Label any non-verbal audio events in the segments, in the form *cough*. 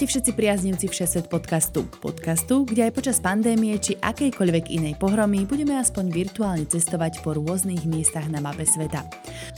Ahojte všetci priaznivci Všesvet podcastu. Podcastu, kde aj počas pandémie či akejkoľvek inej pohromy budeme aspoň virtuálne cestovať po rôznych miestach na mape sveta.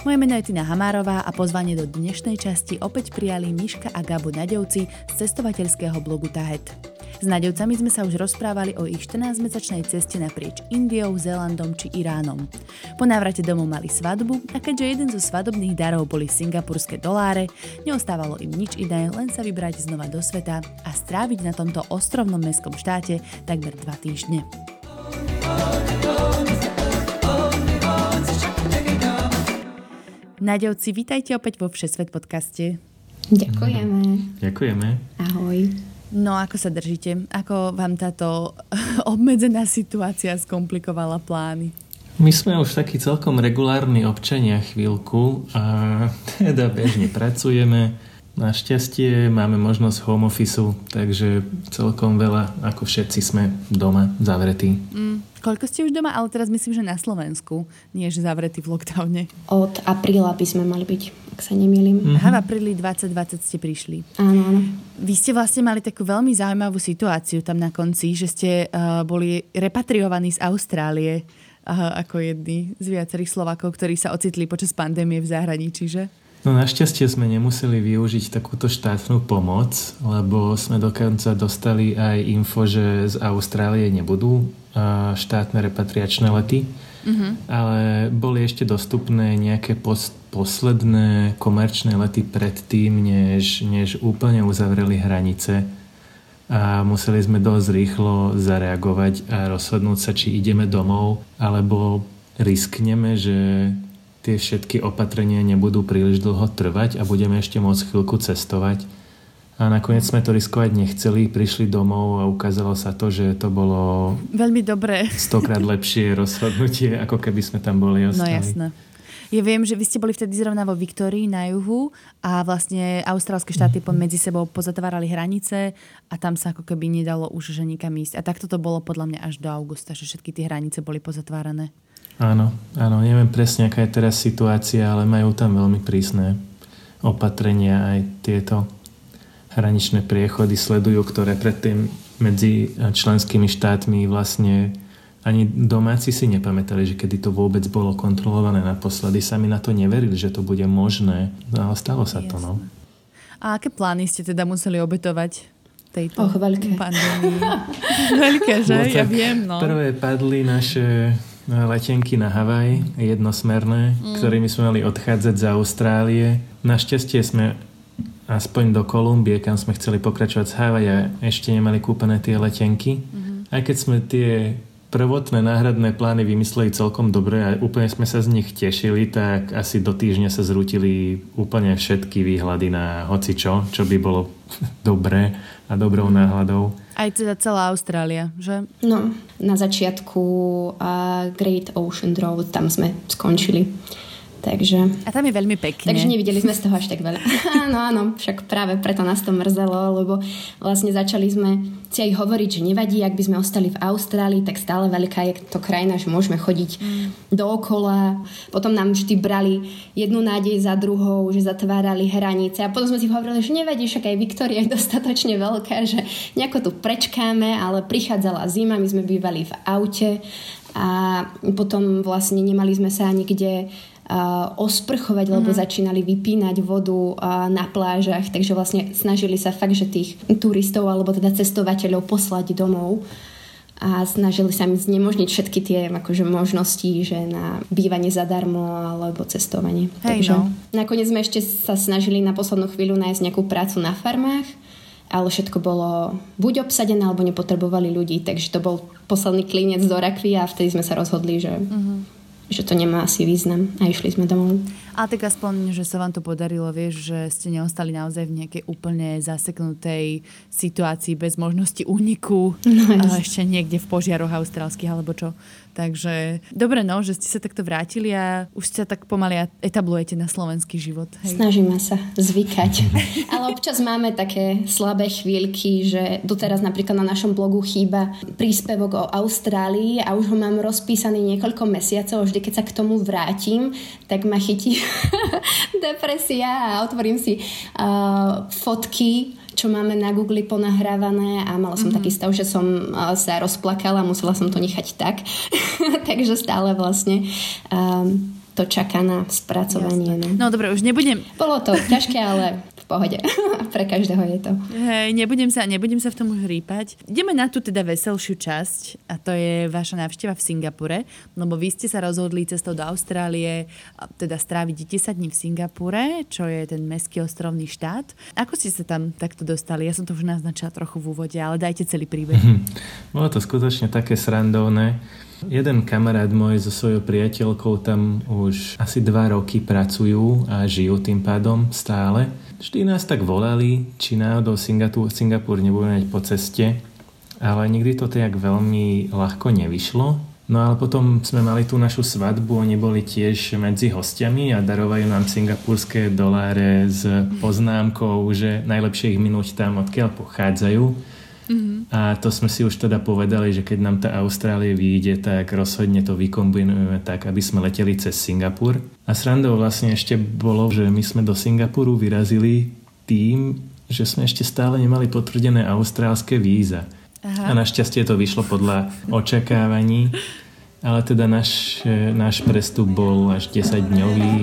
Moje meno je Tina Hamárová a pozvanie do dnešnej časti opäť prijali Miška a Gabu Nadevci z cestovateľského blogu Tahet. S Nadevcami sme sa už rozprávali o ich 14-mesačnej ceste naprieč Indiou, Zélandom či Iránom. Po návrate domov mali svadbu a keďže jeden zo svadobných darov boli singapurské doláre, neostávalo im nič iné, len sa vybrať znova do sveta a stráviť na tomto ostrovnom mestskom štáte takmer dva týždne. Nadevci, vítajte opäť vo Všesvet podcaste. Ďakujeme. Ďakujeme. Ahoj. No ako sa držíte? Ako vám táto *laughs* obmedzená situácia skomplikovala plány? My sme už takí celkom regulárni občania chvíľku a *laughs* teda bežne pracujeme. Našťastie máme možnosť home office, takže celkom veľa, ako všetci sme doma zavretí. Mm, koľko ste už doma? Ale teraz myslím, že na Slovensku, nie že zavretí v lockdowne. Od apríla by sme mali byť ak sa nemýlim. Mm-hmm. Aha, v apríli 2020 ste prišli. Áno, áno. Vy ste vlastne mali takú veľmi zaujímavú situáciu tam na konci, že ste uh, boli repatriovaní z Austrálie uh, ako jedni z viacerých Slovakov, ktorí sa ocitli počas pandémie v zahraničí, že? No našťastie sme nemuseli využiť takúto štátnu pomoc, lebo sme dokonca dostali aj info, že z Austrálie nebudú štátne repatriačné lety, uh-huh. ale boli ešte dostupné nejaké post posledné komerčné lety predtým, než, než úplne uzavreli hranice a museli sme dosť rýchlo zareagovať a rozhodnúť sa, či ideme domov, alebo riskneme, že tie všetky opatrenia nebudú príliš dlho trvať a budeme ešte môcť chvíľku cestovať. A nakoniec sme to riskovať nechceli, prišli domov a ukázalo sa to, že to bolo... Veľmi dobré. Stokrát *laughs* lepšie rozhodnutie, ako keby sme tam boli no ostali. No jasné. Ja viem, že vy ste boli vtedy zrovna vo Viktórii na juhu a vlastne austrálske štáty mm-hmm. medzi sebou pozatvárali hranice a tam sa ako keby nedalo už že nikam ísť. A takto to bolo podľa mňa až do augusta, že všetky tie hranice boli pozatvárané. Áno, áno, neviem presne, aká je teraz situácia, ale majú tam veľmi prísne opatrenia aj tieto hraničné priechody sledujú, ktoré predtým medzi členskými štátmi vlastne ani domáci si nepamätali, že kedy to vôbec bolo kontrolované naposledy. Sami na to neverili, že to bude možné. No ale stalo sa Jasne. to, no. A aké plány ste teda museli obetovať tejto Och, veľké. pandémii? *laughs* veľké, že? No, ja viem, no. Prvé padli naše letenky na Havaj, jednosmerné, mm. ktorými sme mali odchádzať z Austrálie. Našťastie sme aspoň do Kolumbie, kam sme chceli pokračovať z Havaja, ešte nemali kúpené tie letenky. Mm-hmm. Aj keď sme tie prvotné náhradné plány vymysleli celkom dobre a úplne sme sa z nich tešili, tak asi do týždňa sa zrútili úplne všetky výhľady na hoci čo, čo by bolo *laughs* dobré a dobrou náhľadou. Aj teda celá Austrália, že? No, na začiatku uh, Great Ocean Road, tam sme skončili. Takže, a tam je veľmi pekne. Takže nevideli sme z toho až tak veľa. áno, *laughs* áno, však práve preto nás to mrzelo, lebo vlastne začali sme si aj hovoriť, že nevadí, ak by sme ostali v Austrálii, tak stále veľká je to krajina, že môžeme chodiť mm. dookola. Potom nám vždy brali jednu nádej za druhou, že zatvárali hranice a potom sme si hovorili, že nevadí, však aj Viktória je *laughs* dostatočne veľká, že nejako tu prečkáme, ale prichádzala zima, my sme bývali v aute a potom vlastne nemali sme sa nikde osprchovať, lebo mm-hmm. začínali vypínať vodu na plážach, takže vlastne snažili sa fakt, že tých turistov alebo teda cestovateľov poslať domov a snažili sa mi znemožniť všetky tie akože, možnosti, že na bývanie zadarmo alebo cestovanie. Hej, Takže no. nakoniec sme ešte sa snažili na poslednú chvíľu nájsť nejakú prácu na farmách, ale všetko bolo buď obsadené, alebo nepotrebovali ľudí, takže to bol posledný klinec do rakvy a vtedy sme sa rozhodli, že mm-hmm že to nemá asi význam a išli sme domov. A tak aspoň, že sa vám to podarilo, vieš, že ste neostali naozaj v nejakej úplne zaseknutej situácii bez možnosti úniku. No, a ešte niekde v požiaroch austrálskych alebo čo. Takže dobre, no, že ste sa takto vrátili a už sa tak pomaly etablujete na slovenský život. Hej. Snažíme sa zvykať. *laughs* Ale občas máme také slabé chvíľky, že doteraz napríklad na našom blogu chýba príspevok o Austrálii a už ho mám rozpísaný niekoľko mesiacov. Vždy, keď sa k tomu vrátim, tak ma chytí *laughs* depresia a otvorím si uh, fotky čo máme na Google ponahrávané a mala som mm-hmm. taký stav, že som sa rozplakala, musela som to nechať tak. *laughs* Takže stále vlastne um, to čaká na spracovanie. No. no dobre, už nebudem... Bolo to ťažké, ale v pohode. *laughs* Pre každého je to. Hej, nebudem sa, nebudem sa v tom už rýpať. Ideme na tú teda veselšiu časť a to je vaša návšteva v Singapure, lebo vy ste sa rozhodli cestou do Austrálie teda stráviť 10 dní v Singapure, čo je ten mestský ostrovný štát. Ako ste sa tam takto dostali? Ja som to už naznačila trochu v úvode, ale dajte celý príbeh. *laughs* Bolo to skutočne také srandovné. Jeden kamarát môj so svojou priateľkou tam už asi dva roky pracujú a žijú tým pádom stále. Vždy nás tak volali, či náhodou Singapur, Singapur nebudeme mať po ceste, ale nikdy to tak veľmi ľahko nevyšlo. No ale potom sme mali tú našu svadbu, oni boli tiež medzi hostiami a darovajú nám singapurské doláre s poznámkou, že najlepšie ich minúť tam, odkiaľ pochádzajú Mm-hmm. A to sme si už teda povedali, že keď nám tá Austrálie vyjde, tak rozhodne to vykombinujeme tak, aby sme leteli cez Singapur. A srandou vlastne ešte bolo, že my sme do Singapuru vyrazili tým, že sme ešte stále nemali potvrdené austrálske víza. Aha. A našťastie to vyšlo podľa očakávaní. Ale teda náš, náš prestup bol až 10 dňový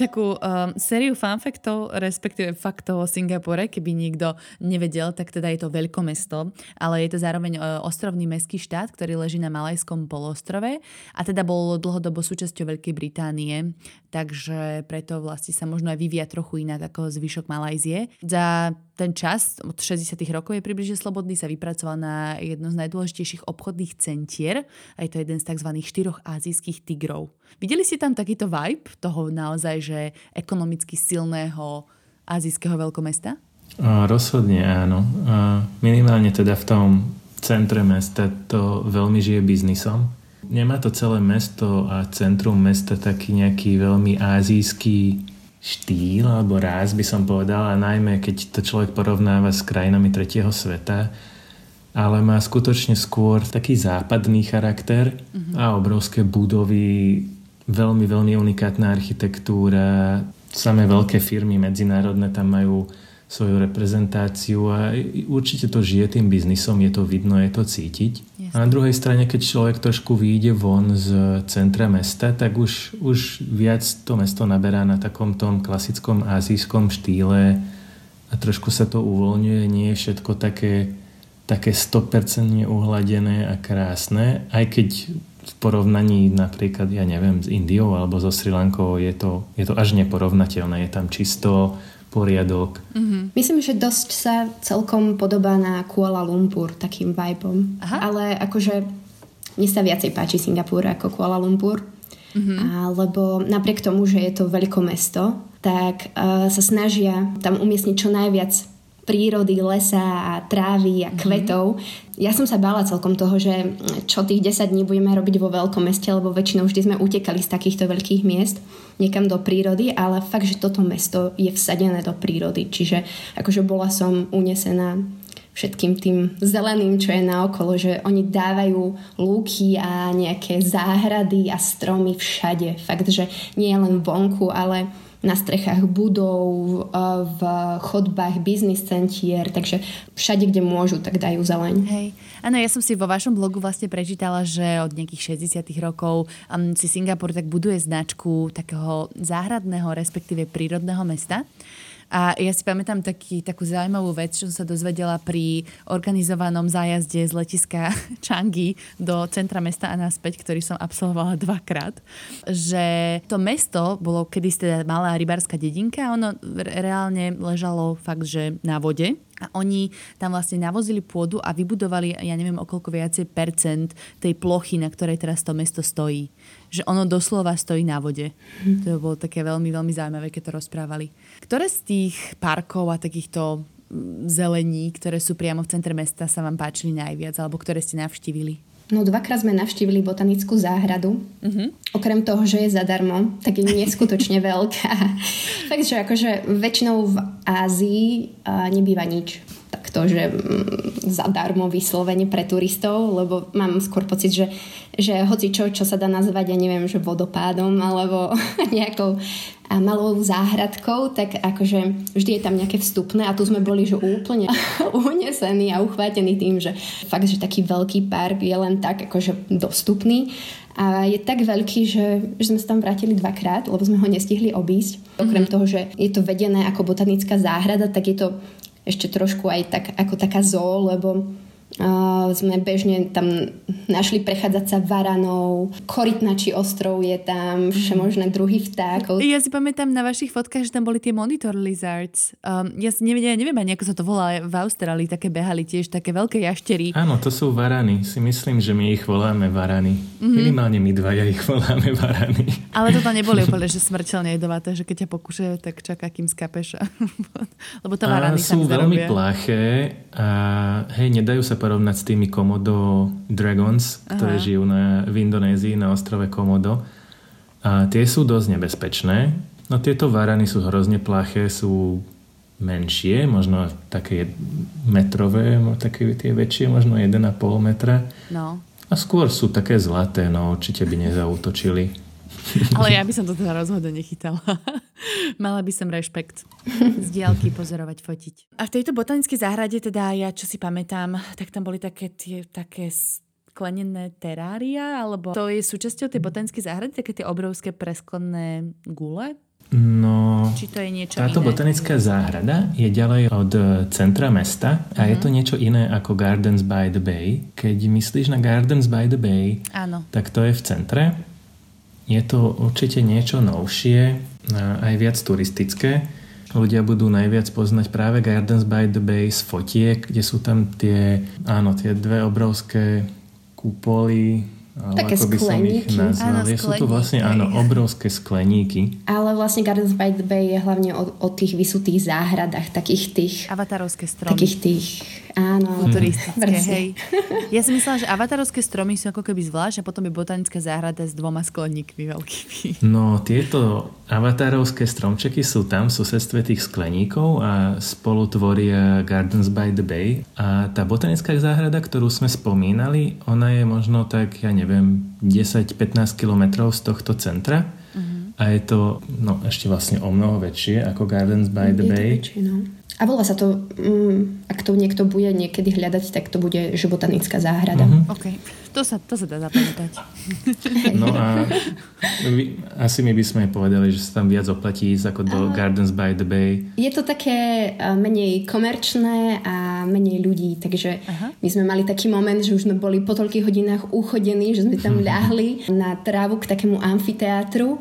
takú um, sériu fanfaktov, respektíve faktov o Singapore, keby nikto nevedel, tak teda je to veľkomesto, ale je to zároveň uh, ostrovný mestský štát, ktorý leží na Malajskom polostrove a teda bol dlhodobo súčasťou Veľkej Británie, takže preto vlastne sa možno aj vyvíja trochu inak ako zvyšok Malajzie. Za ten čas od 60. rokov je približne slobodný, sa vypracoval na jedno z najdôležitejších obchodných centier a je to jeden z tzv. štyroch azijských tigrov. Videli ste tam takýto vibe toho naozaj, že ekonomicky silného azijského veľkomesta? A, rozhodne áno. A minimálne teda v tom centre mesta to veľmi žije biznisom. Nemá to celé mesto a centrum mesta taký nejaký veľmi azijský štýl alebo ráz by som povedal a najmä keď to človek porovnáva s krajinami tretieho sveta ale má skutočne skôr taký západný charakter uh-huh. a obrovské budovy, veľmi, veľmi unikátna architektúra, samé veľké firmy medzinárodné tam majú svoju reprezentáciu a určite to žije tým biznisom, je to vidno, je to cítiť. Yes. A na druhej strane, keď človek trošku vyjde von z centra mesta, tak už, už viac to mesto naberá na takom tom klasickom azijskom štýle a trošku sa to uvoľňuje, nie je všetko také, také 100% uhladené a krásne, aj keď v porovnaní napríklad, ja neviem, s Indiou alebo so Sri Lankou je to, je to až neporovnateľné. Je tam čisto poriadok. Mm-hmm. Myslím, že dosť sa celkom podobá na Kuala Lumpur takým vibom. Aha. Ale akože mne sa viacej páči Singapur ako Kuala Lumpur. Mm-hmm. A, lebo napriek tomu, že je to veľké mesto, tak uh, sa snažia tam umiestniť čo najviac prírody, lesa a trávy a mhm. kvetov. Mm-hmm. Ja som sa bála celkom toho, že čo tých 10 dní budeme robiť vo veľkom meste, lebo väčšinou vždy sme utekali z takýchto veľkých miest niekam do prírody, ale fakt, že toto mesto je vsadené do prírody. Čiže akože bola som unesená všetkým tým zeleným, čo je naokolo, že oni dávajú lúky a nejaké záhrady a stromy všade. Fakt, že nie len vonku, ale na strechách budov, v chodbách biznis centier, takže všade, kde môžu, tak dajú zeleň. Hej. Áno, ja som si vo vašom blogu vlastne prečítala, že od nejakých 60 rokov um, si Singapur tak buduje značku takého záhradného, respektíve prírodného mesta. A ja si pamätám taký, takú zaujímavú vec, čo som sa dozvedela pri organizovanom zájazde z letiska *laughs* Changi do centra mesta a naspäť, ktorý som absolvovala dvakrát, že to mesto bolo kedysi teda malá rybárska dedinka ono reálne ležalo fakt, že na vode A oni tam vlastne navozili pôdu a vybudovali, ja neviem, okolko viacej percent tej plochy, na ktorej teraz to mesto stojí. Že ono doslova stojí na vode. Mm. To bolo také veľmi, veľmi zaujímavé, keď to rozprávali. Ktoré z tých parkov a takýchto zelení, ktoré sú priamo v centre mesta, sa vám páčili najviac, alebo ktoré ste navštívili? No dvakrát sme navštívili botanickú záhradu. Uh-huh. Okrem toho, že je zadarmo, tak je neskutočne veľká. *laughs* Fakt, že akože väčšinou v Ázii nebýva nič takto, že mm, zadarmo vyslovene pre turistov, lebo mám skôr pocit, že, že hoci čo, čo sa dá nazvať, ja neviem, že vodopádom alebo *laughs* nejakou malou záhradkou, tak akože vždy je tam nejaké vstupné a tu sme boli že úplne *laughs* unesení a uchvátení tým, že fakt, že taký veľký park je len tak akože dostupný a je tak veľký, že, že sme sa tam vrátili dvakrát, lebo sme ho nestihli obísť. Okrem mm-hmm. toho, že je to vedené ako botanická záhrada, tak je to ešte trošku aj tak, ako taká zoo, lebo Uh, sme bežne tam našli prechádzať sa varanou, korytnačí ostrov je tam, všemožné druhy vtákov. Ja si pamätám na vašich fotkách, že tam boli tie monitor lizards. Um, ja si neviem, neviem ani ako sa to volá v Austrálii, také behali tiež, také veľké jaštery. Áno, to sú varany. Si myslím, že my ich voláme varany. Mm-hmm. Minimálne my dvaja ich voláme varany. Ale toto neboli úplne, že smrteľne jedovaté, že keď ťa pokúšajú, tak čaká, kým skapeš. *laughs* Lebo to varany sú veľmi plaché a hej, nedajú sa porovnať s tými Komodo Dragons, ktoré Aha. žijú na, v Indonézii na ostrove Komodo. A tie sú dosť nebezpečné. No tieto varany sú hrozne plaché, sú menšie, možno také metrové, také tie väčšie, možno 1,5 metra. No. A skôr sú také zlaté, no určite by nezautočili. *laughs* Ale ja by som to teda rozhodne nechytala. *laughs* Mala by som rešpekt z diálky pozorovať, fotiť. A v tejto botanickej záhrade teda ja, čo si pamätám, tak tam boli také tie také sklenené terária, alebo to je súčasťou tej botanickej záhrady, také tie obrovské presklené gule? No, Či to je niečo táto iné? botanická záhrada je ďalej od centra mesta a uh-huh. je to mhm. niečo iné ako Gardens by the Bay. Keď myslíš na Gardens by the Bay, Áno. tak to je v centre je to určite niečo novšie, aj viac turistické. Ľudia budú najviac poznať práve Gardens by the Bay z fotiek, kde sú tam tie, áno, tie dve obrovské kúpoly, Také ako by skleníky. som ich nazval. Áno, sú to vlastne áno, obrovské skleníky. Ale vlastne Gardens by the Bay je hlavne o, o tých vysutých záhradách, takých tých... Avatarovské stromy. Takých tých, áno. *laughs* Futuristické, hej. Ja si myslela, že avatarovské stromy sú ako keby zvlášť a potom je botanická záhrada s dvoma skleníkmi veľkými. *laughs* No, tieto avatarovské stromčeky sú tam v susedstve tých skleníkov a spolu tvoria Gardens by the Bay. A tá botanická záhrada, ktorú sme spomínali, ona je možno tak, ja neviem, neviem, 10-15 kilometrov z tohto centra. Uh-huh. A je to no, ešte vlastne o mnoho väčšie ako Gardens by the je Bay. To väčšie, no. A volá sa to, um, ak to niekto bude niekedy hľadať, tak to bude životanická záhrada. Uh-huh. OK, to sa, to sa dá zapamätať. *laughs* No a vy, asi my by sme povedali, že sa tam viac oplatí ísť ako do uh, Gardens by the Bay. Je to také uh, menej komerčné a menej ľudí, takže uh-huh. my sme mali taký moment, že už sme boli po toľkých hodinách uchodení, že sme tam *laughs* ľahli na trávu k takému amfiteátru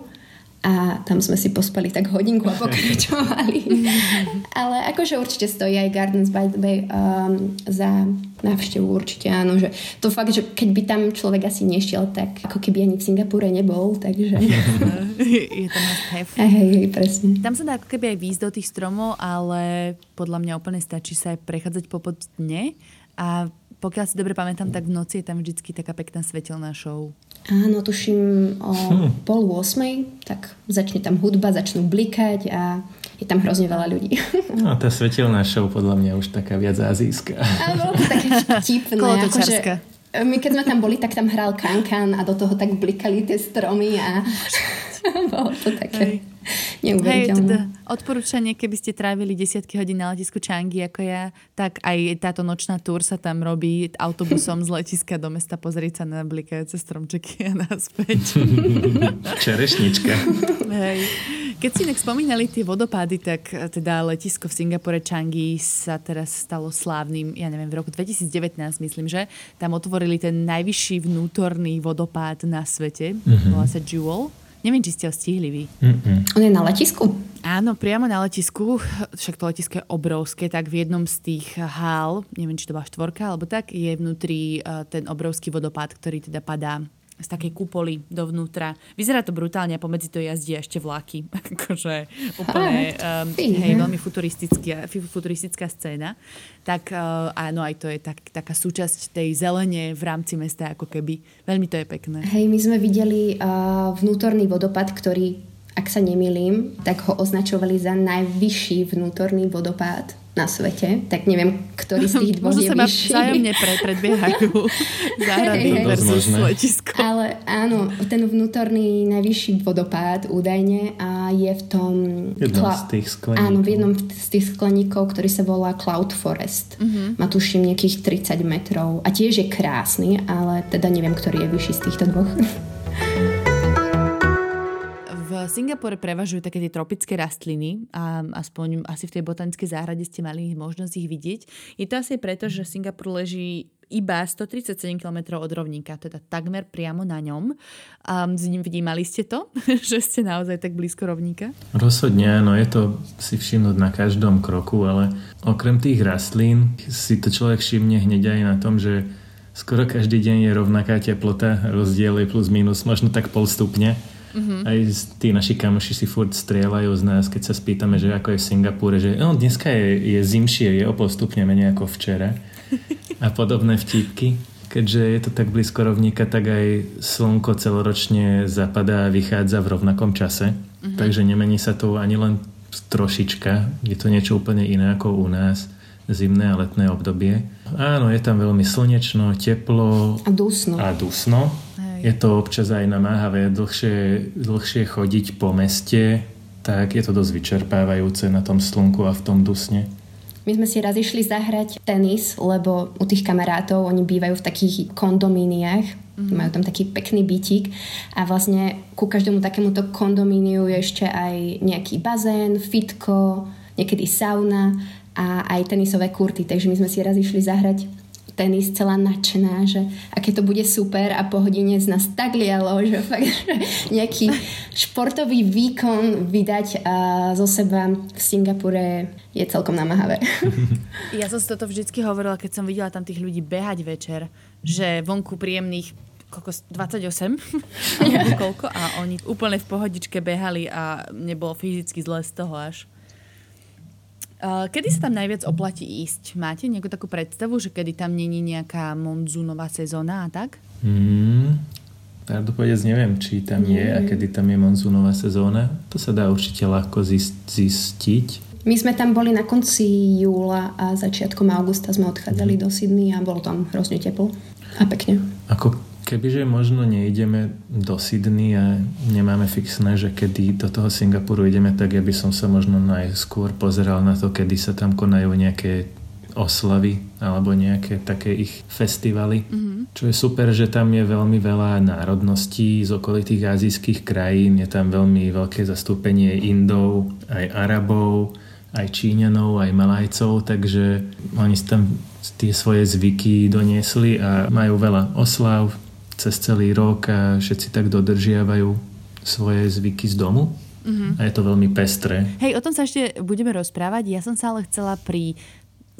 a tam sme si pospali tak hodinku a pokračovali. *laughs* Ale akože určite stojí aj Gardens by the Bay um, za návštevu určite áno, že to fakt, že keď by tam človek asi nešiel, tak ako keby ani v Singapúre nebol, takže... *laughs* je to must have. Hej, hej, presne. Tam sa dá ako keby aj výjsť do tých stromov, ale podľa mňa úplne stačí sa aj prechádzať po dne a pokiaľ si dobre pamätám, tak v noci je tam vždycky taká pekná svetelná show. Áno, tuším o hm. pol 8, tak začne tam hudba, začnú blikať a je tam hrozne veľa ľudí. *laughs* No, tá svetelná show podľa mňa už taká viac azijská. Áno, také vtipné. *laughs* Akože, my keď sme tam boli, tak tam hral kankan a do toho tak blikali tie stromy a *laughs* bolo to také... Hej. Hej, teda odporúčanie, keby ste trávili desiatky hodín na letisku Changi ako ja, tak aj táto nočná túr sa tam robí autobusom z letiska do mesta pozrieť sa na blikajúce stromčeky a naspäť. *laughs* Čerešnička. Hej. Keď si inak spomínali tie vodopády, tak teda letisko v Singapore Changi sa teraz stalo slávnym, ja neviem, v roku 2019 myslím, že tam otvorili ten najvyšší vnútorný vodopád na svete, mm-hmm. volá sa Jewel Neviem, či ste ho stihli vy. Mm-mm. On je na letisku? Áno, priamo na letisku, však to letisko je obrovské, tak v jednom z tých hál, neviem, či to bola štvorka alebo tak, je vnútri uh, ten obrovský vodopád, ktorý teda padá z takej kupoly dovnútra. Vyzerá to brutálne a pomedzi to jazdí ešte vlaky. *laughs* akože úplne, um, hej, veľmi futuristická, futuristická scéna. Tak uh, áno, aj to je tak, taká súčasť tej zelene v rámci mesta, ako keby. Veľmi to je pekné. Hej, my sme videli uh, vnútorný vodopad, ktorý ak sa nemýlim, tak ho označovali za najvyšší vnútorný vodopád na svete, tak neviem, ktorý z tých *laughs* dvoch je vyšší. vzájomne pre, predbiehajú *laughs* záhrady hey, versus letisko. Ale áno, ten vnútorný najvyšší vodopád údajne a je v tom... Jednom kla- z tých skleníkov. Áno, v jednom z tých skleníkov, ktorý sa volá Cloud Forest. Uh-huh. Má tuším nejakých 30 metrov a tiež je krásny, ale teda neviem, ktorý je vyšší z týchto dvoch. *laughs* Singapore prevažujú také tie tropické rastliny a aspoň asi v tej botanickej záhrade ste mali možnosť ich vidieť. Je to asi preto, že Singapur leží iba 137 km od rovníka, teda takmer priamo na ňom. A s ním vnímali ste to, *laughs* že ste naozaj tak blízko rovníka? Rozhodne, no je to si všimnúť na každom kroku, ale okrem tých rastlín si to človek všimne hneď aj na tom, že skoro každý deň je rovnaká teplota, rozdiel je plus minus možno tak pol stupňa Mm-hmm. Aj tí naši kamoši si furt strieľajú z nás, keď sa spýtame, že ako je v Singapúre, že no, dneska je, je zimšie, je o pol stupňa menej ako včera. *laughs* A podobné vtipky. Keďže je to tak blízko rovníka, tak aj slnko celoročne zapadá a vychádza v rovnakom čase. Mm-hmm. Takže nemení sa to ani len trošička. Je to niečo úplne iné ako u nás zimné a letné obdobie. Áno, je tam veľmi slnečno, teplo a dusno. A dusno je to občas aj namáhavé dlhšie, dlhšie chodiť po meste, tak je to dosť vyčerpávajúce na tom slnku a v tom dusne. My sme si raz išli zahrať tenis, lebo u tých kamarátov oni bývajú v takých kondomíniách, mm-hmm. majú tam taký pekný bytík a vlastne ku každému takémuto kondomíniu je ešte aj nejaký bazén, fitko, niekedy sauna a aj tenisové kurty, takže my sme si raz išli zahrať tenis celá nadšená, že aké to bude super a po hodine z nás tak lialo, že *laughs* fakt že nejaký športový výkon vydať a zo seba v Singapure je celkom namáhavé. *laughs* Ja som si toto vždycky hovorila, keď som videla tam tých ľudí behať večer, že vonku príjemných koľko, 28 *laughs* alebo koľko a oni úplne v pohodičke behali a nebolo fyzicky zle z toho až. Kedy sa tam najviac oplatí ísť? Máte nejakú takú predstavu, že kedy tam není nejaká monzunová sezóna a tak? Hmm, pravdu povedať neviem, či tam je a kedy tam je monzunová sezóna. To sa dá určite ľahko zistiť. My sme tam boli na konci júla a začiatkom augusta sme odchádzali mm. do Sydney a bolo tam hrozne teplo a pekne. Ako Kebyže možno neideme do Sydney a nemáme fixné, že kedy do toho Singapuru ideme, tak ja by som sa možno najskôr pozeral na to, kedy sa tam konajú nejaké oslavy alebo nejaké také ich festivaly. Mm-hmm. Čo je super, že tam je veľmi veľa národností z okolitých azijských krajín. Je tam veľmi veľké zastúpenie Indov, aj Arabov, aj Číňanov, aj Malajcov, takže oni tam tie svoje zvyky doniesli a majú veľa oslav, cez celý rok a všetci tak dodržiavajú svoje zvyky z domu. Mm-hmm. A je to veľmi pestré. Hej, o tom sa ešte budeme rozprávať. Ja som sa ale chcela pri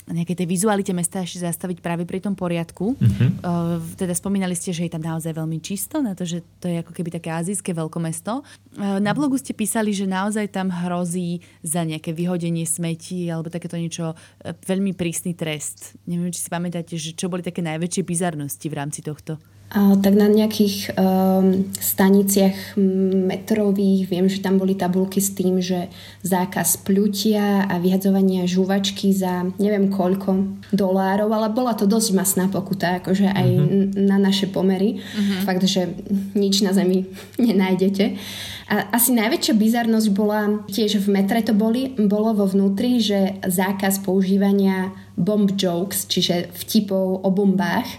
nejakej tej vizualite mesta ešte zastaviť práve pri tom poriadku. Uh, teda spomínali ste, že je tam naozaj veľmi čisto, na to, že to je ako keby také azijské veľkomesto. Uh, na blogu ste písali, že naozaj tam hrozí za nejaké vyhodenie smetí alebo takéto niečo uh, veľmi prísny trest. Neviem, či si pamätáte, že čo boli také najväčšie bizarnosti v rámci tohto tak na nejakých um, staniciach metrových viem, že tam boli tabulky s tým, že zákaz pľutia a vyhadzovania žuvačky za neviem koľko dolárov, ale bola to dosť masná pokuta, akože aj uh-huh. na naše pomery. Uh-huh. Fakt, že nič na zemi *laughs* nenájdete. A asi najväčšia bizarnosť bola, tiež v metre to boli, bolo vo vnútri, že zákaz používania bomb jokes, čiže vtipov o bombách.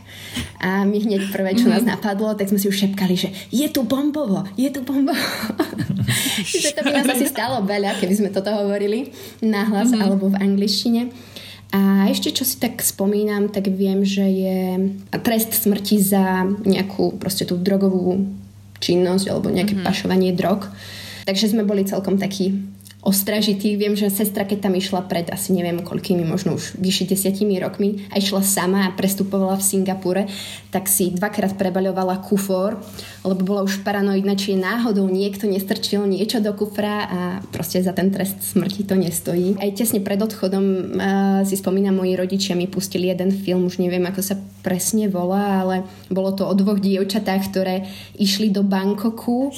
A my hneď prvé, čo nás mhm. napadlo, tak sme si už šepkali, že je tu bombovo, je tu bombovo. *laughs* Čiže to by nás asi stalo veľa, keby sme toto hovorili nahlas mm-hmm. alebo v angličtine. A ešte čo si tak spomínam, tak viem, že je trest smrti za nejakú proste tú drogovú činnosť alebo nejaké mm-hmm. pašovanie drog. Takže sme boli celkom takí ostražitý. Viem, že sestra, keď tam išla pred asi neviem koľkými, možno už vyššie desiatimi rokmi a išla sama a prestupovala v Singapúre, tak si dvakrát prebaľovala kufor, lebo bola už paranoidná, či je náhodou niekto nestrčil niečo do kufra a proste za ten trest smrti to nestojí. Aj tesne pred odchodom uh, si spomínam, moji rodičia mi pustili jeden film, už neviem, ako sa presne volá, ale bolo to o dvoch dievčatách, ktoré išli do Bangkoku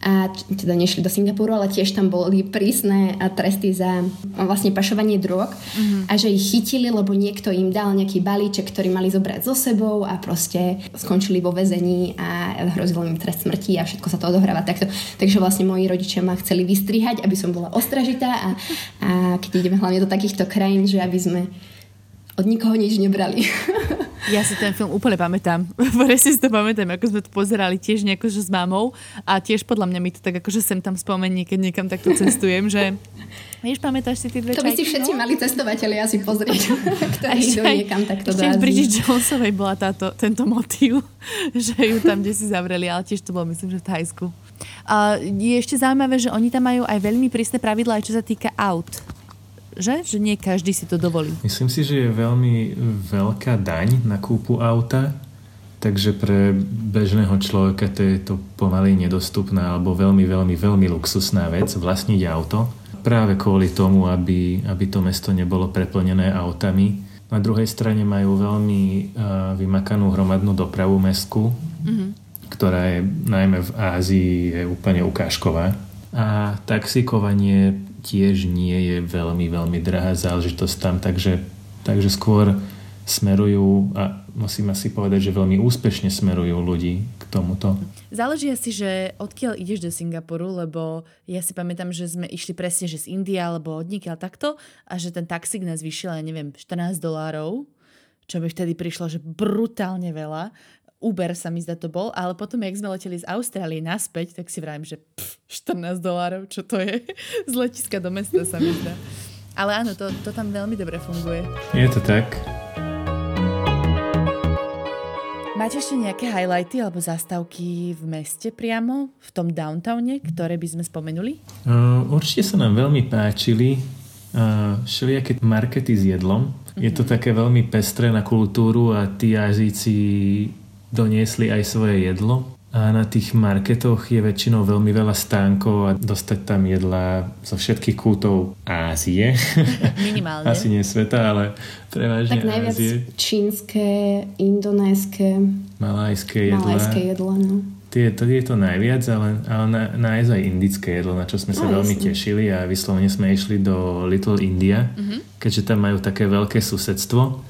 a teda nešli do Singapuru, ale tiež tam boli prísne tresty za vlastne pašovanie drog uh-huh. a že ich chytili, lebo niekto im dal nejaký balíček, ktorý mali zobrať so sebou a proste skončili vo väzení a hrozilo im trest smrti a všetko sa to odohráva takto. Takže vlastne moji rodičia ma chceli vystrihať, aby som bola ostražitá a, a keď ideme hlavne do takýchto krajín, že aby sme od nikoho nič nebrali. *laughs* Ja si ten film úplne pamätám. *laughs* Presne si to pamätám, ako sme to pozerali tiež nejako že s mamou a tiež podľa mňa mi to tak akože sem tam spomení, keď niekam takto cestujem, že Vieš, pamätáš si tie dve To by si všetci no? mali cestovateľi asi pozrieť, *laughs* ktorí idú niekam takto do Ešte v Bridget Jonesovej bola táto, tento motív, *laughs* že ju tam kde si zavreli, ale tiež to bolo myslím, že v Thajsku. A je ešte zaujímavé, že oni tam majú aj veľmi prísne pravidlá, čo sa týka aut že? Že nie každý si to dovolí. Myslím si, že je veľmi veľká daň na kúpu auta, takže pre bežného človeka to je to pomaly nedostupná alebo veľmi, veľmi, veľmi luxusná vec vlastniť auto. Práve kvôli tomu, aby, aby to mesto nebolo preplnené autami. Na druhej strane majú veľmi uh, vymakanú hromadnú dopravu mestskú, mm-hmm. ktorá je najmä v Ázii je úplne ukážková. A taxikovanie tiež nie je veľmi, veľmi drahá záležitosť tam, takže, takže skôr smerujú a musím asi povedať, že veľmi úspešne smerujú ľudí k tomuto. Záleží asi, že odkiaľ ideš do Singapuru, lebo ja si pamätám, že sme išli presne, že z Indie alebo odnikiaľ takto a že ten taxík nás vyšiel, ja neviem, 14 dolárov, čo by vtedy prišlo, že brutálne veľa. Uber sa mi zdá to bol, ale potom, jak sme leteli z Austrálie naspäť, tak si vravím, že pff, 14 dolárov, čo to je? *laughs* Z letiska do mesta sa mi zdá. Ale áno, to, to tam veľmi dobre funguje. Je to tak. Máte ešte nejaké highlighty alebo zástavky v meste priamo, v tom downtowne, ktoré by sme spomenuli? Uh, určite sa nám veľmi páčili uh, všelijaké markety s jedlom. Mm-hmm. Je to mhm. také veľmi pestré na kultúru a tí Azíci doniesli aj svoje jedlo. A na tých marketoch je väčšinou veľmi veľa stánkov a dostať tam jedla zo všetkých kútov Ázie. *laughs* Minimálne. Asi nie sveta, ale prevažne Tak najviac Ázie. čínske, indonéske, malajské jedla. Malajské jedla, no. Tie, to je to najviac, ale, ale na, nájsť aj indické jedlo, na čo sme sa no, veľmi jasne. tešili a vyslovene sme išli do Little India, mm-hmm. keďže tam majú také veľké susedstvo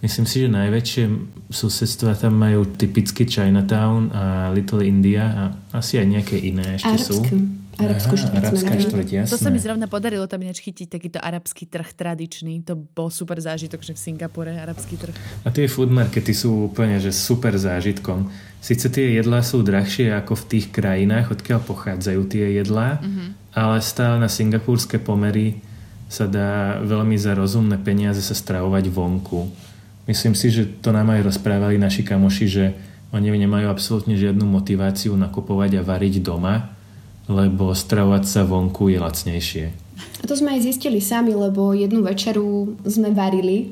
Myslím si, že najväčšie susedstva tam majú typicky Chinatown a Little India a asi aj nejaké iné ešte Arabsku. sú. Arabskú štvrť. Arabská štvrť, jasné. To sa mi zrovna podarilo tam ináč chytiť takýto arabský trh tradičný. To bol super zážitok, že v Singapore arabský trh. A tie food markety sú úplne že super zážitkom. Sice tie jedlá sú drahšie ako v tých krajinách, odkiaľ pochádzajú tie jedlá, mm-hmm. ale stále na singapurské pomery sa dá veľmi za rozumné peniaze sa stravovať vonku Myslím si, že to nám aj rozprávali naši kamoši, že oni nemajú absolútne žiadnu motiváciu nakupovať a variť doma, lebo stravovať sa vonku je lacnejšie. A to sme aj zistili sami, lebo jednu večeru sme varili,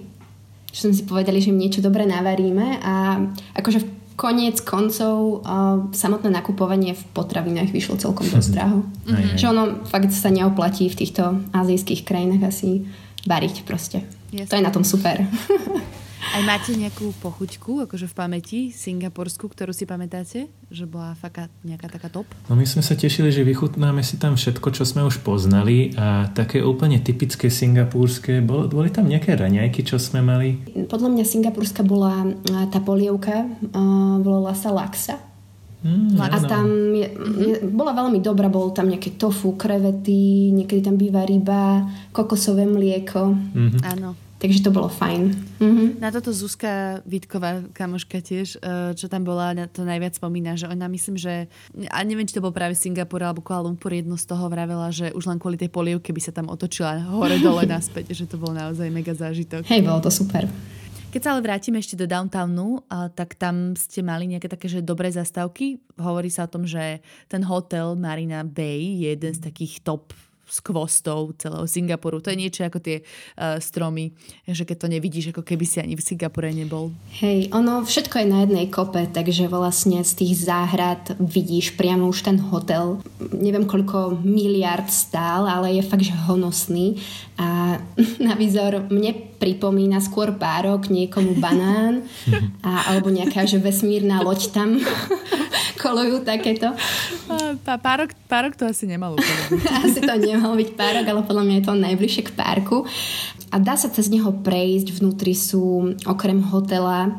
že sme si povedali, že niečo dobre navaríme a akože v koniec koncov uh, samotné nakupovanie v potravinách vyšlo celkom dosť draho. Mm-hmm. Že ono fakt sa neoplatí v týchto azijských krajinách asi variť proste. Yes. To je na tom super. *laughs* Aj máte nejakú pochuťku, akože v pamäti, singapursku, ktorú si pamätáte? Že bola fakt nejaká taká top? No my sme sa tešili, že vychutnáme si tam všetko, čo sme už poznali a také úplne typické singapurské. Bol, boli tam nejaké raňajky, čo sme mali? Podľa mňa singapurska bola tá polievka, volala sa laksa. Mm, a tam je, je, bola veľmi dobrá, bol tam nejaké tofu, krevety, niekedy tam býva ryba, kokosové mlieko. Mm-hmm. Áno. Takže to bolo fajn. Mm-hmm. Na toto Zuzka Vítková, kamoška tiež, e, čo tam bola, to najviac spomína, že ona myslím, že, a neviem, či to bol práve Singapur alebo Kuala Lumpur, jedno z toho vravela, že už len kvôli tej polievke by sa tam otočila hore-dole *laughs* naspäť, že to bol naozaj mega zážitok. Hej, bolo to super. Keď Keď sa ale vrátime ešte do downtownu, tak tam ste mali nejaké také, že dobré zastávky. Hovorí sa o tom, že ten hotel Marina Bay je jeden z takých top s kvostou celého Singapuru. To je niečo ako tie uh, stromy, že keď to nevidíš, ako keby si ani v Singapure nebol. Hej, ono všetko je na jednej kope, takže vlastne z tých záhrad vidíš priamo už ten hotel. Neviem, koľko miliard stál, ale je fakt, že honosný. A *laughs* na výzor mne pripomína skôr párok, niekomu banán *laughs* a, alebo nejaká že vesmírna loď tam *laughs* kolujú takéto. Párok, párok to asi nemal úplne *laughs* Asi to nemal byť párok, ale podľa mňa je to najbližšie k párku. A dá sa cez neho prejsť, vnútri sú okrem hotela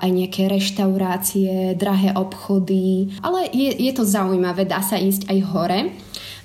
aj nejaké reštaurácie, drahé obchody, ale je, je to zaujímavé, dá sa ísť aj hore.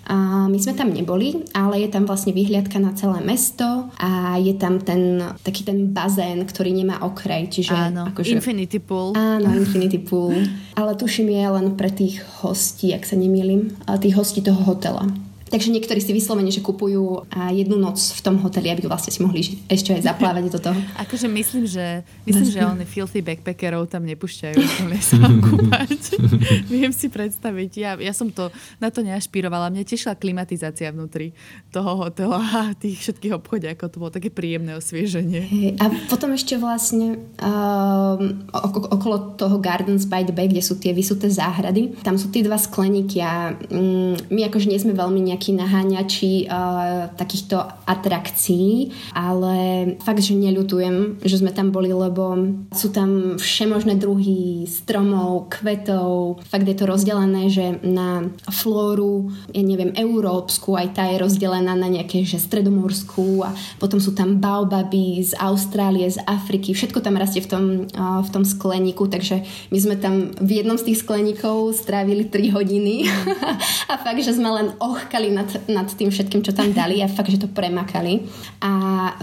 A my sme tam neboli, ale je tam vlastne vyhliadka na celé mesto a je tam ten taký ten bazén, ktorý nemá okraj. Čiže áno, akože, Infinity Pool. Áno, Infinity Pool. *laughs* ale tuším je len pre tých hostí, ak sa nemýlim, tých hostí toho hotela. Takže niektorí si vyslovene, že kupujú jednu noc v tom hoteli, aby vlastne si mohli ešte aj zaplávať do toho. *laughs* Akože myslím, že, myslím, že oni filthy backpackerov tam nepúšťajú sa *laughs* kúpať. *laughs* Viem si predstaviť. Ja, ja som to na to neašpirovala. Mňa tešila klimatizácia vnútri toho hotela a tých všetkých ako To bolo také príjemné osvieženie. Hey, a potom ešte vlastne um, okolo toho Gardens by the Bay, kde sú tie vysuté záhrady, tam sú tie dva skleníky a um, my akože nie sme veľmi nejak nejakí naháňači uh, takýchto atrakcií, ale fakt, že neľutujem, že sme tam boli, lebo sú tam všemožné druhy stromov, kvetov, fakt je to rozdelené, že na flóru, ja neviem, európsku, aj tá je rozdelená na nejaké, že stredomorskú a potom sú tam baobaby z Austrálie, z Afriky, všetko tam rastie v tom, uh, v tom skleníku, takže my sme tam v jednom z tých skleníkov strávili 3 hodiny. *laughs* A fakt, že sme len ochkali nad, nad tým všetkým, čo tam dali a fakt, že to premakali. A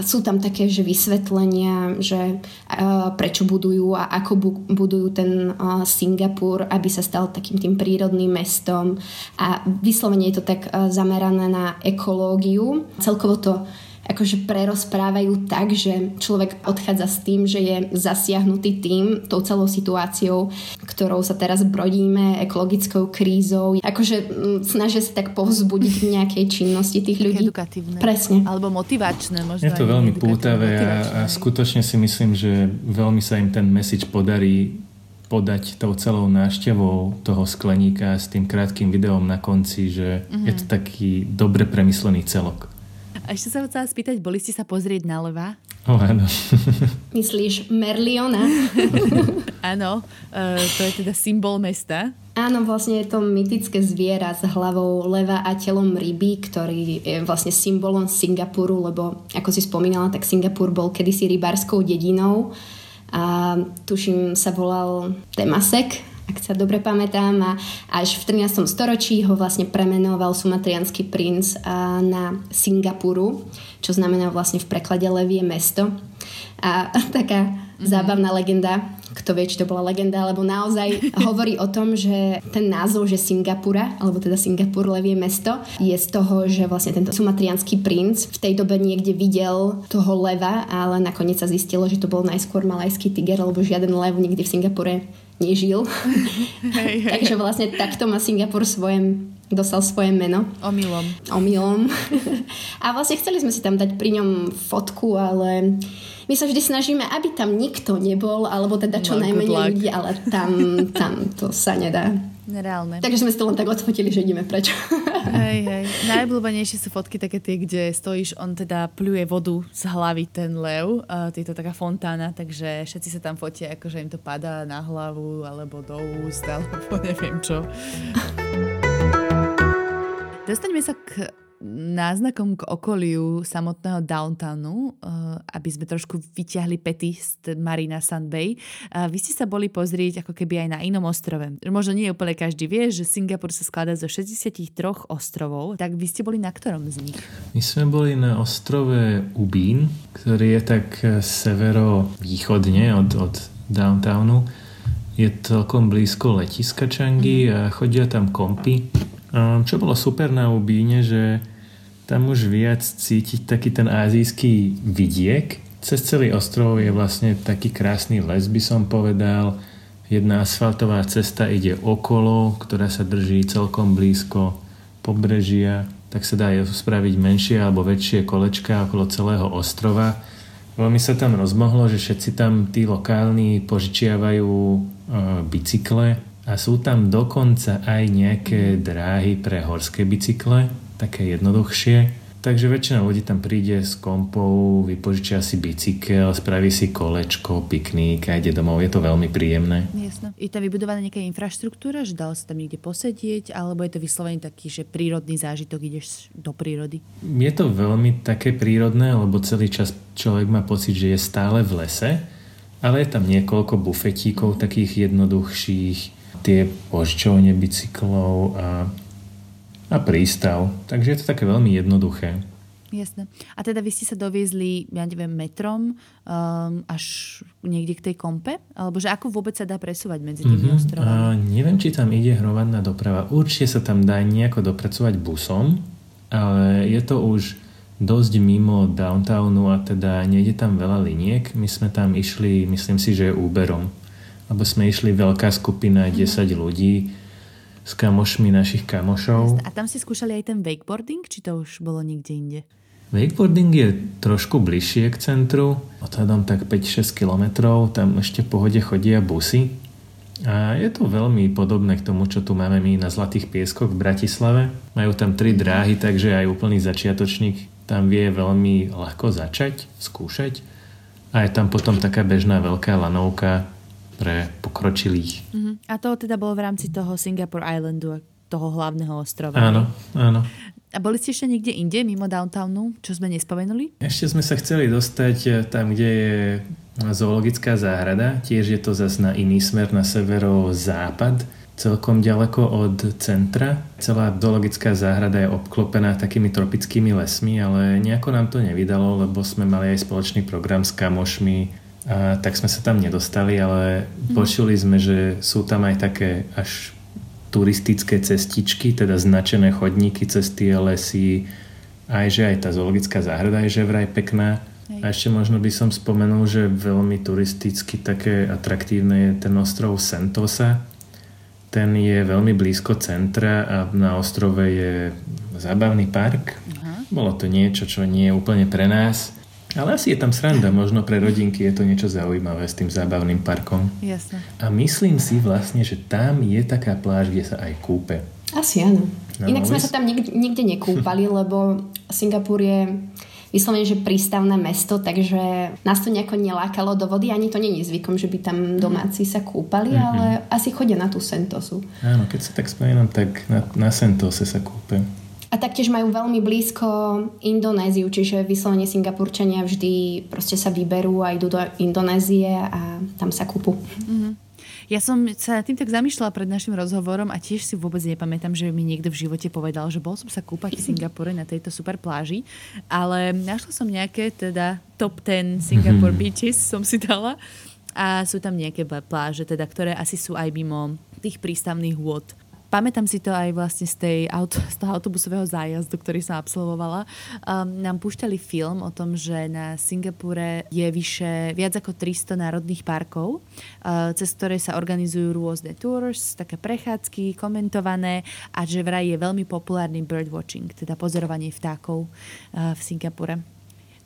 sú tam také, že vysvetlenia, že uh, prečo budujú a ako bu- budujú ten uh, Singapur, aby sa stal takým tým prírodným mestom. A vyslovene je to tak uh, zamerané na ekológiu. Celkovo to akože prerozprávajú tak, že človek odchádza s tým, že je zasiahnutý tým, tou celou situáciou, ktorou sa teraz brodíme, ekologickou krízou. Akože mm, snažia sa tak povzbudiť v nejakej činnosti tých ľudí. Edukatívne. Presne. Alebo motivačné možno. Je to veľmi pútavé a, a skutočne si myslím, že veľmi sa im ten message podarí podať tou celou návštevou toho skleníka s tým krátkým videom na konci, že mm-hmm. je to taký dobre premyslený celok. A ešte sa chcela spýtať, boli ste sa pozrieť na leva? Oh, áno. *laughs* Myslíš Merliona? *laughs* áno, uh, to je teda symbol mesta. Áno, vlastne je to mytické zviera s hlavou leva a telom ryby, ktorý je vlastne symbolom Singapuru, lebo ako si spomínala, tak Singapur bol kedysi rybárskou dedinou a tuším sa volal Temasek ak sa dobre pamätám. A až v 13. storočí ho vlastne premenoval sumatrianský princ na Singapuru, čo znamená vlastne v preklade Levie mesto. A *laughs* taká mm-hmm. zábavná legenda, kto vie, či to bola legenda, alebo naozaj hovorí o tom, že ten názov, že Singapura, alebo teda Singapur levie mesto, je z toho, že vlastne tento sumatrianský princ v tej dobe niekde videl toho leva, ale nakoniec sa zistilo, že to bol najskôr malajský tiger, lebo žiaden lev nikdy v Singapure nežil. *laughs* Hej, hej. Takže vlastne takto má Singapur svoje, dostal svoje meno. Omylom. Omylom. *laughs* A vlastne chceli sme si tam dať pri ňom fotku, ale my sa vždy snažíme, aby tam nikto nebol, alebo teda čo no, najmenej ľudí, ale tam, tam to sa nedá. Nereálne. Takže sme si to len tak odfotili, že ideme preč. Hej, hej. Najobľúbenejšie sú fotky také tie, kde stojíš, on teda pluje vodu z hlavy ten lev. Uh, je to taká fontána, takže všetci sa tam fotia, akože im to padá na hlavu, alebo do úst, *laughs* alebo neviem čo. Dostaňme sa k náznakom k okoliu samotného downtownu, uh, aby sme trošku vyťahli pety z Marina Bay. Uh, vy ste sa boli pozrieť ako keby aj na inom ostrove. Možno nie úplne každý vie, že Singapur sa skladá zo 63 ostrovov, tak vy ste boli na ktorom z nich? My sme boli na ostrove Ubín, ktorý je tak eh, severo-východne od, od downtownu. Je celkom blízko letiska Changi mm-hmm. a chodia tam kompy čo bolo super na Ubíne, že tam už viac cítiť taký ten azijský vidiek, Cez celý ostrov je vlastne taký krásny les, by som povedal. Jedna asfaltová cesta ide okolo, ktorá sa drží celkom blízko pobrežia, tak sa dá spraviť menšie alebo väčšie kolečka okolo celého ostrova. Veľmi sa tam rozmohlo, že všetci tam tí lokálni požičiavajú e, bicykle a sú tam dokonca aj nejaké dráhy pre horské bicykle, také jednoduchšie Takže väčšina ľudí tam príde s kompou, vypožičia si bicykel, spraví si kolečko, pikník a ide domov. Je to veľmi príjemné. Jasno. Je tam vybudovaná nejaká infraštruktúra, že dalo sa tam niekde posedieť, alebo je to vyslovene taký, že prírodný zážitok, ideš do prírody? Je to veľmi také prírodné, lebo celý čas človek má pocit, že je stále v lese, ale je tam niekoľko bufetíkov takých jednoduchších, tie požičovne bicyklov a a prístav. Takže je to také veľmi jednoduché. Jasné. A teda vy ste sa doviezli, ja neviem, metrom um, až niekde k tej kompe? Alebo že ako vôbec sa dá presúvať medzi tými mm-hmm. ostrovami? A neviem, či tam ide hromadná doprava. Určite sa tam dá nejako dopracovať busom, ale je to už dosť mimo downtownu a teda nejde tam veľa liniek. My sme tam išli, myslím si, že Uberom. Lebo sme išli veľká skupina, 10 mm-hmm. ľudí s kamošmi našich kamošov. A tam si skúšali aj ten wakeboarding, či to už bolo niekde inde? Wakeboarding je trošku bližšie k centru, odhadom tak 5-6 kilometrov, tam ešte v pohode chodia busy. A je to veľmi podobné k tomu, čo tu máme my na Zlatých pieskoch v Bratislave. Majú tam tri dráhy, takže aj úplný začiatočník tam vie veľmi ľahko začať, skúšať. A je tam potom taká bežná veľká lanovka, pre pokročilých. Uh-huh. A to teda bolo v rámci toho Singapore Islandu, toho hlavného ostrova. Áno, áno. A boli ste ešte niekde inde, mimo downtownu, čo sme nespomenuli? Ešte sme sa chceli dostať eh, tam, kde je zoologická záhrada. Tiež je to zase na iný smer, na severo-západ celkom ďaleko od centra. Celá zoologická záhrada je obklopená takými tropickými lesmi, ale nejako nám to nevydalo, lebo sme mali aj spoločný program s kamošmi a tak sme sa tam nedostali, ale mm. počuli sme, že sú tam aj také až turistické cestičky, teda značené chodníky cez tie lesy, aj že aj tá zoologická záhrada je že vraj pekná. Hej. A ešte možno by som spomenul, že veľmi turisticky také atraktívne je ten ostrov Sentosa. Ten je veľmi blízko centra a na ostrove je zábavný park. Aha. Bolo to niečo, čo nie je úplne pre nás, ale asi je tam sranda, možno pre rodinky je to niečo zaujímavé s tým zábavným parkom. Jasne. A myslím si vlastne, že tam je taká pláž, kde sa aj kúpe. Asi áno. No, Inak sme sa tam nikde, nikde nekúpali, *laughs* lebo Singapur je vyslovene, že prístavné mesto, takže nás to nejako nelákalo do vody, ani to není zvykom, že by tam mhm. domáci sa kúpali, mm-hmm. ale asi chodia na tú Sentosu. Áno, keď sa tak spomínam, tak na, na Sentose sa kúpe. A taktiež majú veľmi blízko Indonéziu, čiže vyslovene Singapurčania vždy proste sa vyberú a idú do Indonézie a tam sa kúpu. Mm-hmm. Ja som sa tým tak zamýšľala pred našim rozhovorom a tiež si vôbec nepamätám, že mi niekto v živote povedal, že bol som sa kúpať v Singapore na tejto super pláži, ale našla som nejaké teda top 10 Singapore mm-hmm. beaches som si dala a sú tam nejaké pláže, teda, ktoré asi sú aj mimo tých prístavných vôd pamätám si to aj vlastne z, tej auto, z toho autobusového zájazdu, ktorý som absolvovala. Um, nám púšťali film o tom, že na Singapúre je vyše viac ako 300 národných parkov, uh, cez ktoré sa organizujú rôzne tours, také prechádzky, komentované a že vraj je veľmi populárny birdwatching, teda pozorovanie vtákov uh, v Singapúre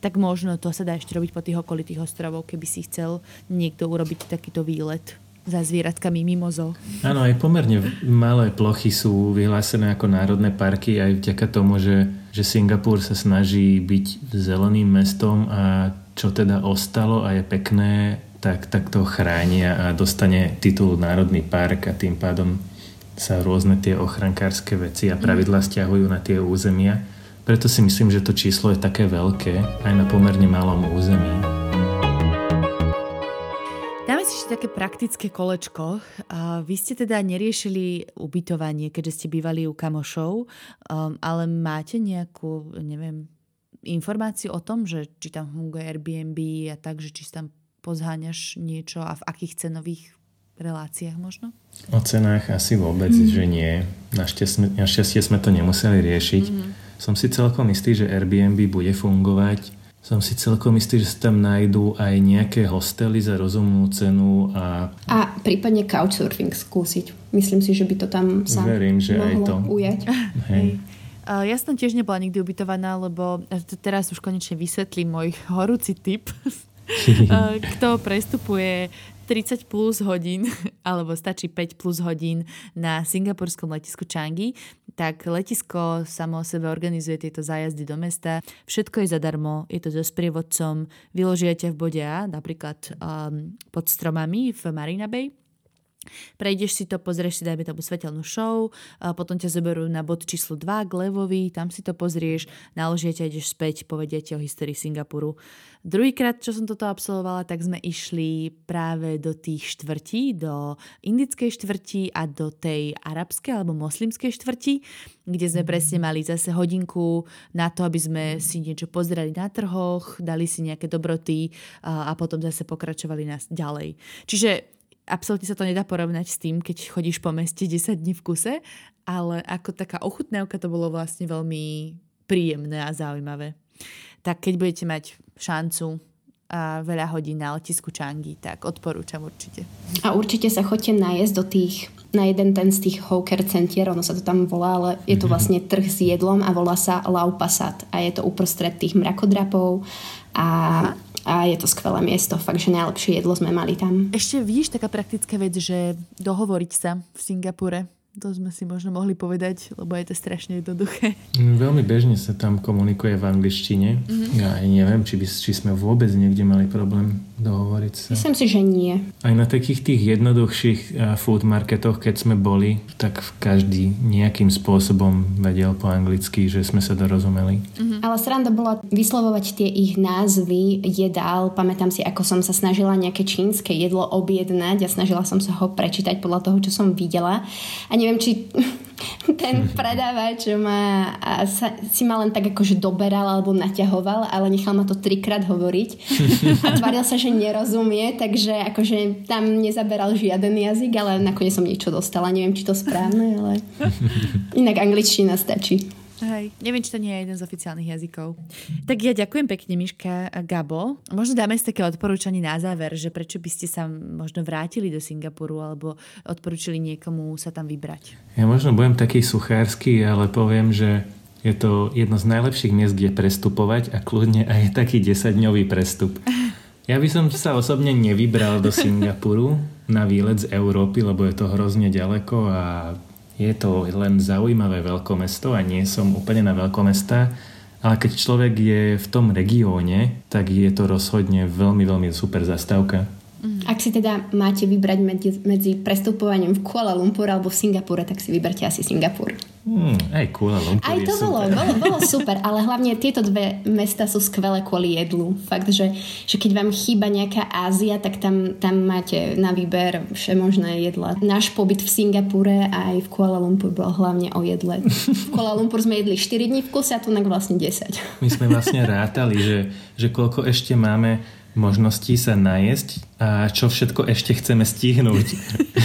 tak možno to sa dá ešte robiť po tých okolitých ostrovov, keby si chcel niekto urobiť takýto výlet za zvieratkami mimo zoo. Áno, aj pomerne malé plochy sú vyhlásené ako národné parky aj vďaka tomu, že, že Singapur sa snaží byť zeleným mestom a čo teda ostalo a je pekné, tak, tak to chránia a dostane titul Národný park a tým pádom sa rôzne tie ochrankárske veci a pravidlá stiahujú na tie územia. Preto si myslím, že to číslo je také veľké aj na pomerne malom území také praktické kolečko. Vy ste teda neriešili ubytovanie, keďže ste bývali u kamošov, um, ale máte nejakú, neviem, informáciu o tom, že či tam funguje Airbnb a tak, že či tam pozháňaš niečo a v akých cenových reláciách možno? O cenách asi vôbec, mm. že nie. Našťastie, našťastie sme to nemuseli riešiť. Mm. Som si celkom istý, že Airbnb bude fungovať som si celkom istý, že sa tam nájdú aj nejaké hostely za rozumnú cenu a... A prípadne couchsurfing skúsiť. Myslím si, že by to tam sa Verím, že mohlo aj to. ujať. *laughs* Hej. Ja som tiež nebola nikdy ubytovaná, lebo teraz už konečne vysvetlím môj *laughs* horúci tip. *laughs* Kto prestupuje 30 plus hodín, alebo stačí 5 plus hodín na singapurskom letisku Changi, tak letisko samo o sebe organizuje tieto zájazdy do mesta. Všetko je zadarmo, je to so sprievodcom, vyložia v bode A, napríklad um, pod stromami v Marina Bay, Prejdeš si to, pozrieš si, dajme tomu svetelnú show, a potom ťa zoberú na bod číslo 2 k Levovi, tam si to pozrieš, naložia ťa, ideš späť, povedia ti o histórii Singapuru. Druhýkrát, čo som toto absolvovala, tak sme išli práve do tých štvrtí, do indickej štvrti a do tej arabskej alebo moslimskej štvrti, kde sme presne mali zase hodinku na to, aby sme si niečo pozerali na trhoch, dali si nejaké dobroty a, potom zase pokračovali nás ďalej. Čiže absolútne sa to nedá porovnať s tým, keď chodíš po meste 10 dní v kuse, ale ako taká ochutnávka to bolo vlastne veľmi príjemné a zaujímavé. Tak keď budete mať šancu a veľa hodín na letisku Changi, tak odporúčam určite. A určite sa chodte najesť do tých, na jeden ten z tých hawker centier, ono sa to tam volá, ale je to vlastne trh s jedlom a volá sa Lau Pasat a je to uprostred tých mrakodrapov a a je to skvelé miesto, fakt, že najlepšie jedlo sme mali tam. Ešte vidíš taká praktická vec, že dohovoriť sa v Singapure to sme si možno mohli povedať, lebo je to strašne jednoduché. Mm, Veľmi bežne sa tam komunikuje v angličtine. Mm-hmm. Ja aj neviem, či, by, či sme vôbec niekde mali problém dohovoriť sa. Myslím si, že nie. Aj na takých tých jednoduchších eh, food marketoch, keď sme boli, tak každý nejakým spôsobom vedel po anglicky, že sme sa dorozumeli. Mm-hmm. Ale sranda bola vyslovovať tie ich názvy jedál. Pamätám si, ako som sa snažila nejaké čínske jedlo objednať a snažila som sa ho prečítať podľa toho, čo som videla. A neviem, či *laughs* ten predávač ma a sa, si ma len tak akože doberal alebo naťahoval, ale nechal ma to trikrát hovoriť *laughs* a tváril sa, že nerozumie, takže akože tam nezaberal žiaden jazyk, ale nakoniec som niečo dostala. Neviem, či to správne, ale *laughs* inak angličtina stačí. Hej, neviem, či to nie je jeden z oficiálnych jazykov. Tak ja ďakujem pekne, Miška Gabo. Možno dáme si také odporúčanie na záver, že prečo by ste sa možno vrátili do Singapuru alebo odporúčili niekomu sa tam vybrať. Ja možno budem taký suchársky, ale poviem, že je to jedno z najlepších miest, kde prestupovať a kľudne aj taký 10-dňový prestup. Ja by som sa osobne nevybral do Singapuru na výlet z Európy, lebo je to hrozne ďaleko a je to len zaujímavé veľkomesto a nie som úplne na veľkomesta, ale keď človek je v tom regióne, tak je to rozhodne veľmi, veľmi super zastávka. Ak si teda máte vybrať medzi, medzi prestupovaním v Kuala Lumpur alebo v Singapure, tak si vyberte asi Singapur. Hmm, aj Kuala Lumpur Aj to bolo, super. bolo, bolo *laughs* super, ale hlavne tieto dve mesta sú skvelé kvôli jedlu. Fakt, že, že keď vám chýba nejaká Ázia, tak tam, tam máte na výber všemožné jedla. Náš pobyt v Singapure a aj v Kuala Lumpur bol hlavne o jedle. V Kuala Lumpur sme jedli 4 dní v kuse a tu vlastne 10. My sme vlastne rátali, že, že koľko ešte máme možností sa najesť a čo všetko ešte chceme stihnúť.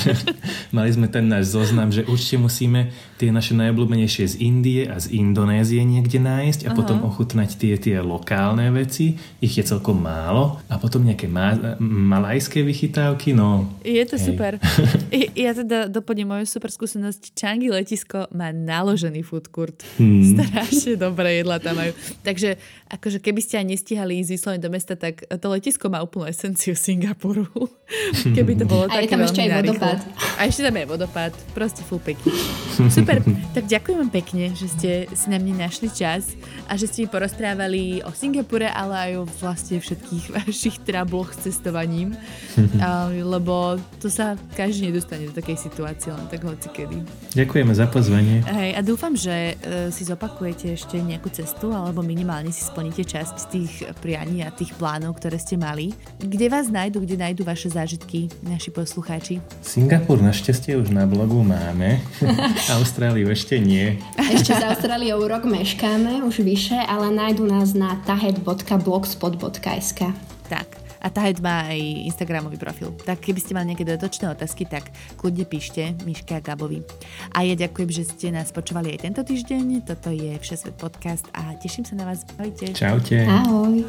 *laughs* Mali sme ten náš zoznam, že určite musíme tie naše najobľúbenejšie z Indie a z Indonézie niekde nájsť a Aha. potom ochutnať tie, tie lokálne veci. Ich je celkom málo. A potom nejaké ma- malajské vychytávky. No, je to hej. super. *laughs* ja teda doplním moju super skúsenosť. Changi letisko má naložený food court. Hmm. Strašne dobré jedla tam majú. Takže akože keby ste aj nestihali ísť vyslovene do mesta, tak to letisko má úplnú esenciu Singapuru. *laughs* Keby to bolo a je tam ešte aj vodopád. A ešte tam je vodopád. Proste full pekný. *laughs* Super. Tak ďakujem vám pekne, že ste si na mne našli čas a že ste mi porozprávali o Singapure, ale aj o vlastne všetkých *laughs* vašich trabloch s cestovaním. lebo to sa každý nedostane do takej situácie, len tak hoci kedy. Ďakujeme za pozvanie. Hej, a dúfam, že uh, si zopakujete ešte nejakú cestu alebo minimálne si splníte časť z tých prianí a tých plánov, ktoré ste mali. Kde vás nájdu, kde nájdu vaše zážitky naši poslucháči? Singapur našťastie už na blogu máme. *laughs* Austráliu ešte nie. Ešte s Austráliou rok meškáme, už vyše, ale nájdu nás na tahet.blogspot.sk Tak. A Tahet má aj Instagramový profil. Tak keby ste mali nejaké dodatočné otázky, tak kľudne píšte Miške a Gabovi. A ja ďakujem, že ste nás počúvali aj tento týždeň. Toto je Všesvet podcast a teším sa na vás. Ahojte. Čaute. Ahoj.